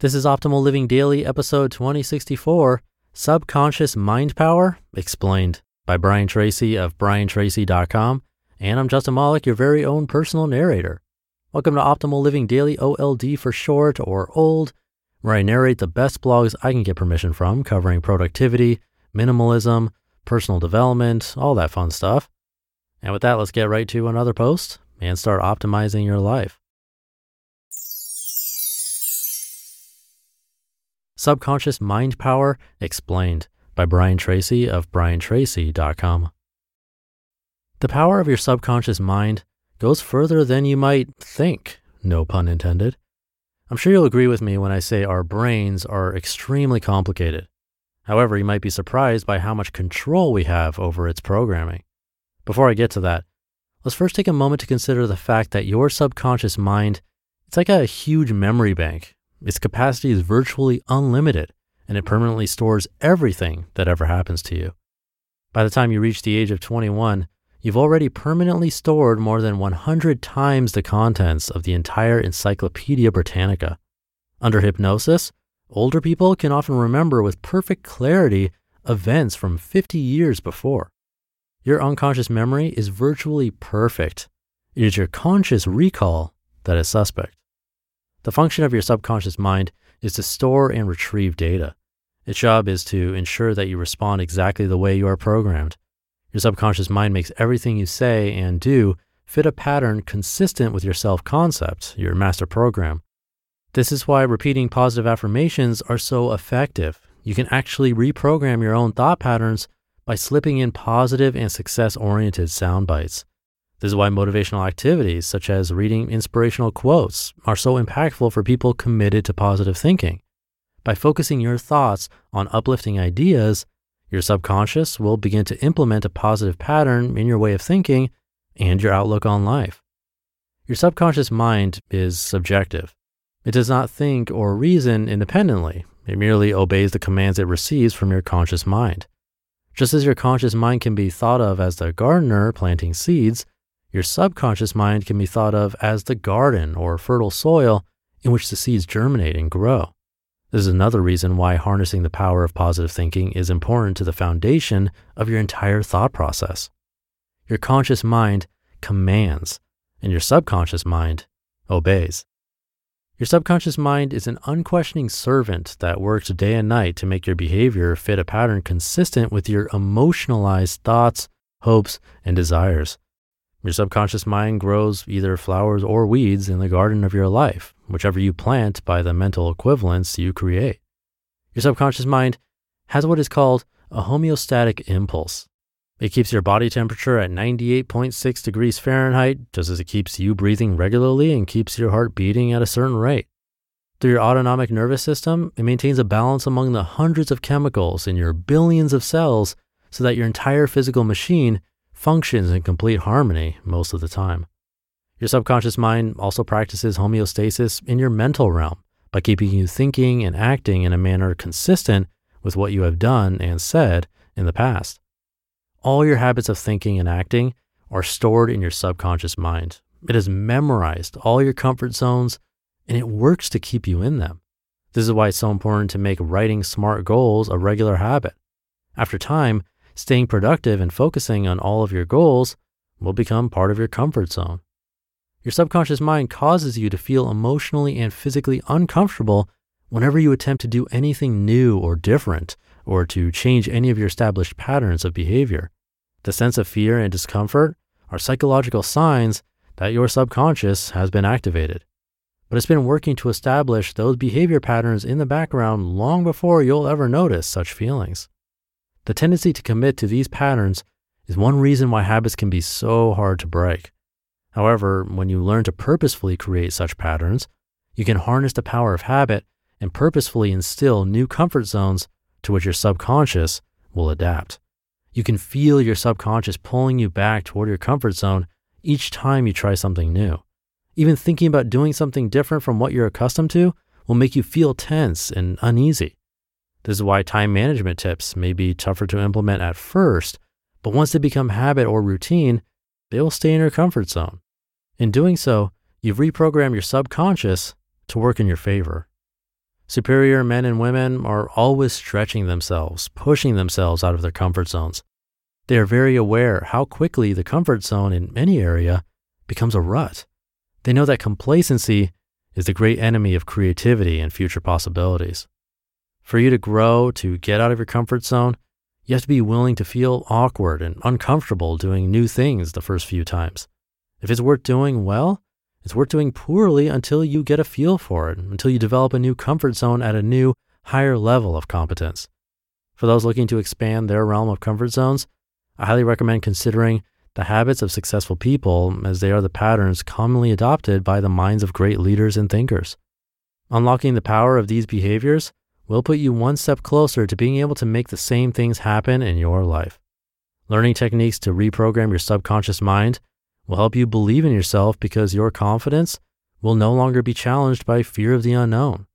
This is Optimal Living Daily, episode 2064 Subconscious Mind Power Explained by Brian Tracy of briantracy.com. And I'm Justin Malik, your very own personal narrator. Welcome to Optimal Living Daily, OLD for short or old, where I narrate the best blogs I can get permission from covering productivity, minimalism, personal development, all that fun stuff. And with that, let's get right to another post and start optimizing your life. Subconscious Mind Power Explained by Brian Tracy of briantracy.com. The power of your subconscious mind goes further than you might think, no pun intended. I'm sure you'll agree with me when I say our brains are extremely complicated. However, you might be surprised by how much control we have over its programming. Before I get to that, let's first take a moment to consider the fact that your subconscious mind, it's like a huge memory bank its capacity is virtually unlimited, and it permanently stores everything that ever happens to you. By the time you reach the age of 21, you've already permanently stored more than 100 times the contents of the entire Encyclopedia Britannica. Under hypnosis, older people can often remember with perfect clarity events from 50 years before. Your unconscious memory is virtually perfect. It is your conscious recall that is suspect. The function of your subconscious mind is to store and retrieve data. Its job is to ensure that you respond exactly the way you are programmed. Your subconscious mind makes everything you say and do fit a pattern consistent with your self concept, your master program. This is why repeating positive affirmations are so effective. You can actually reprogram your own thought patterns by slipping in positive and success oriented sound bites. This is why motivational activities such as reading inspirational quotes are so impactful for people committed to positive thinking. By focusing your thoughts on uplifting ideas, your subconscious will begin to implement a positive pattern in your way of thinking and your outlook on life. Your subconscious mind is subjective. It does not think or reason independently. It merely obeys the commands it receives from your conscious mind. Just as your conscious mind can be thought of as the gardener planting seeds, your subconscious mind can be thought of as the garden or fertile soil in which the seeds germinate and grow. This is another reason why harnessing the power of positive thinking is important to the foundation of your entire thought process. Your conscious mind commands, and your subconscious mind obeys. Your subconscious mind is an unquestioning servant that works day and night to make your behavior fit a pattern consistent with your emotionalized thoughts, hopes, and desires. Your subconscious mind grows either flowers or weeds in the garden of your life, whichever you plant by the mental equivalents you create. Your subconscious mind has what is called a homeostatic impulse. It keeps your body temperature at 98.6 degrees Fahrenheit, just as it keeps you breathing regularly and keeps your heart beating at a certain rate. Through your autonomic nervous system, it maintains a balance among the hundreds of chemicals in your billions of cells so that your entire physical machine functions in complete harmony most of the time. Your subconscious mind also practices homeostasis in your mental realm by keeping you thinking and acting in a manner consistent with what you have done and said in the past. All your habits of thinking and acting are stored in your subconscious mind. It has memorized all your comfort zones and it works to keep you in them. This is why it's so important to make writing smart goals a regular habit. After time, staying productive and focusing on all of your goals will become part of your comfort zone. Your subconscious mind causes you to feel emotionally and physically uncomfortable Whenever you attempt to do anything new or different, or to change any of your established patterns of behavior, the sense of fear and discomfort are psychological signs that your subconscious has been activated. But it's been working to establish those behavior patterns in the background long before you'll ever notice such feelings. The tendency to commit to these patterns is one reason why habits can be so hard to break. However, when you learn to purposefully create such patterns, you can harness the power of habit and purposefully instill new comfort zones to which your subconscious will adapt. You can feel your subconscious pulling you back toward your comfort zone each time you try something new. Even thinking about doing something different from what you're accustomed to will make you feel tense and uneasy. This is why time management tips may be tougher to implement at first, but once they become habit or routine, they will stay in your comfort zone. In doing so, you've reprogrammed your subconscious to work in your favor. Superior men and women are always stretching themselves, pushing themselves out of their comfort zones. They are very aware how quickly the comfort zone in any area becomes a rut. They know that complacency is the great enemy of creativity and future possibilities. For you to grow, to get out of your comfort zone, you have to be willing to feel awkward and uncomfortable doing new things the first few times. If it's worth doing well, it's worth doing poorly until you get a feel for it, until you develop a new comfort zone at a new, higher level of competence. For those looking to expand their realm of comfort zones, I highly recommend considering the habits of successful people as they are the patterns commonly adopted by the minds of great leaders and thinkers. Unlocking the power of these behaviors will put you one step closer to being able to make the same things happen in your life. Learning techniques to reprogram your subconscious mind will help you believe in yourself because your confidence will no longer be challenged by fear of the unknown.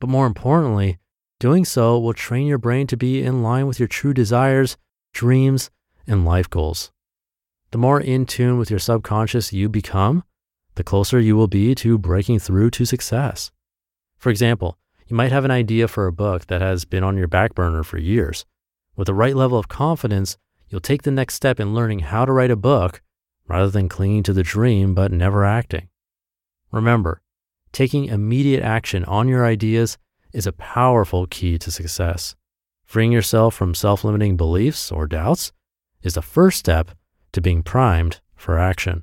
But more importantly, doing so will train your brain to be in line with your true desires, dreams, and life goals. The more in tune with your subconscious you become, the closer you will be to breaking through to success. For example, you might have an idea for a book that has been on your back burner for years. With the right level of confidence, you'll take the next step in learning how to write a book rather than clinging to the dream but never acting. Remember, taking immediate action on your ideas is a powerful key to success. Freeing yourself from self limiting beliefs or doubts is the first step to being primed for action.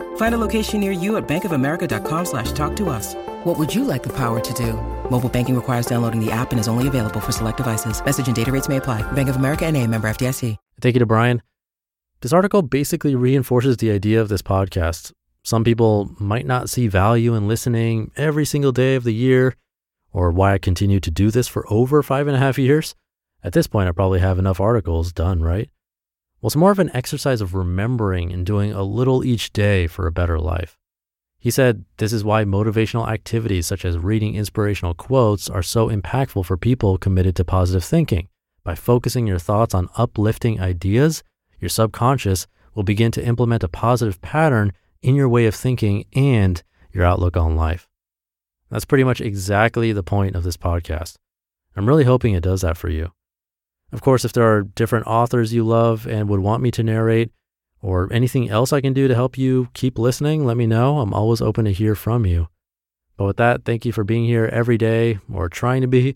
Find a location near you at bankofamerica.com slash talk to us. What would you like the power to do? Mobile banking requires downloading the app and is only available for select devices. Message and data rates may apply. Bank of America and a member FDIC. Thank you to Brian. This article basically reinforces the idea of this podcast. Some people might not see value in listening every single day of the year, or why I continue to do this for over five and a half years. At this point, I probably have enough articles done, right? Well, it's more of an exercise of remembering and doing a little each day for a better life. He said this is why motivational activities such as reading inspirational quotes are so impactful for people committed to positive thinking. By focusing your thoughts on uplifting ideas, your subconscious will begin to implement a positive pattern in your way of thinking and your outlook on life. That's pretty much exactly the point of this podcast. I'm really hoping it does that for you. Of course, if there are different authors you love and would want me to narrate, or anything else I can do to help you keep listening, let me know. I'm always open to hear from you. But with that, thank you for being here every day or trying to be.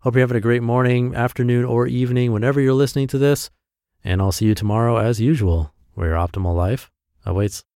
Hope you're having a great morning, afternoon, or evening whenever you're listening to this. And I'll see you tomorrow as usual, where your optimal life awaits.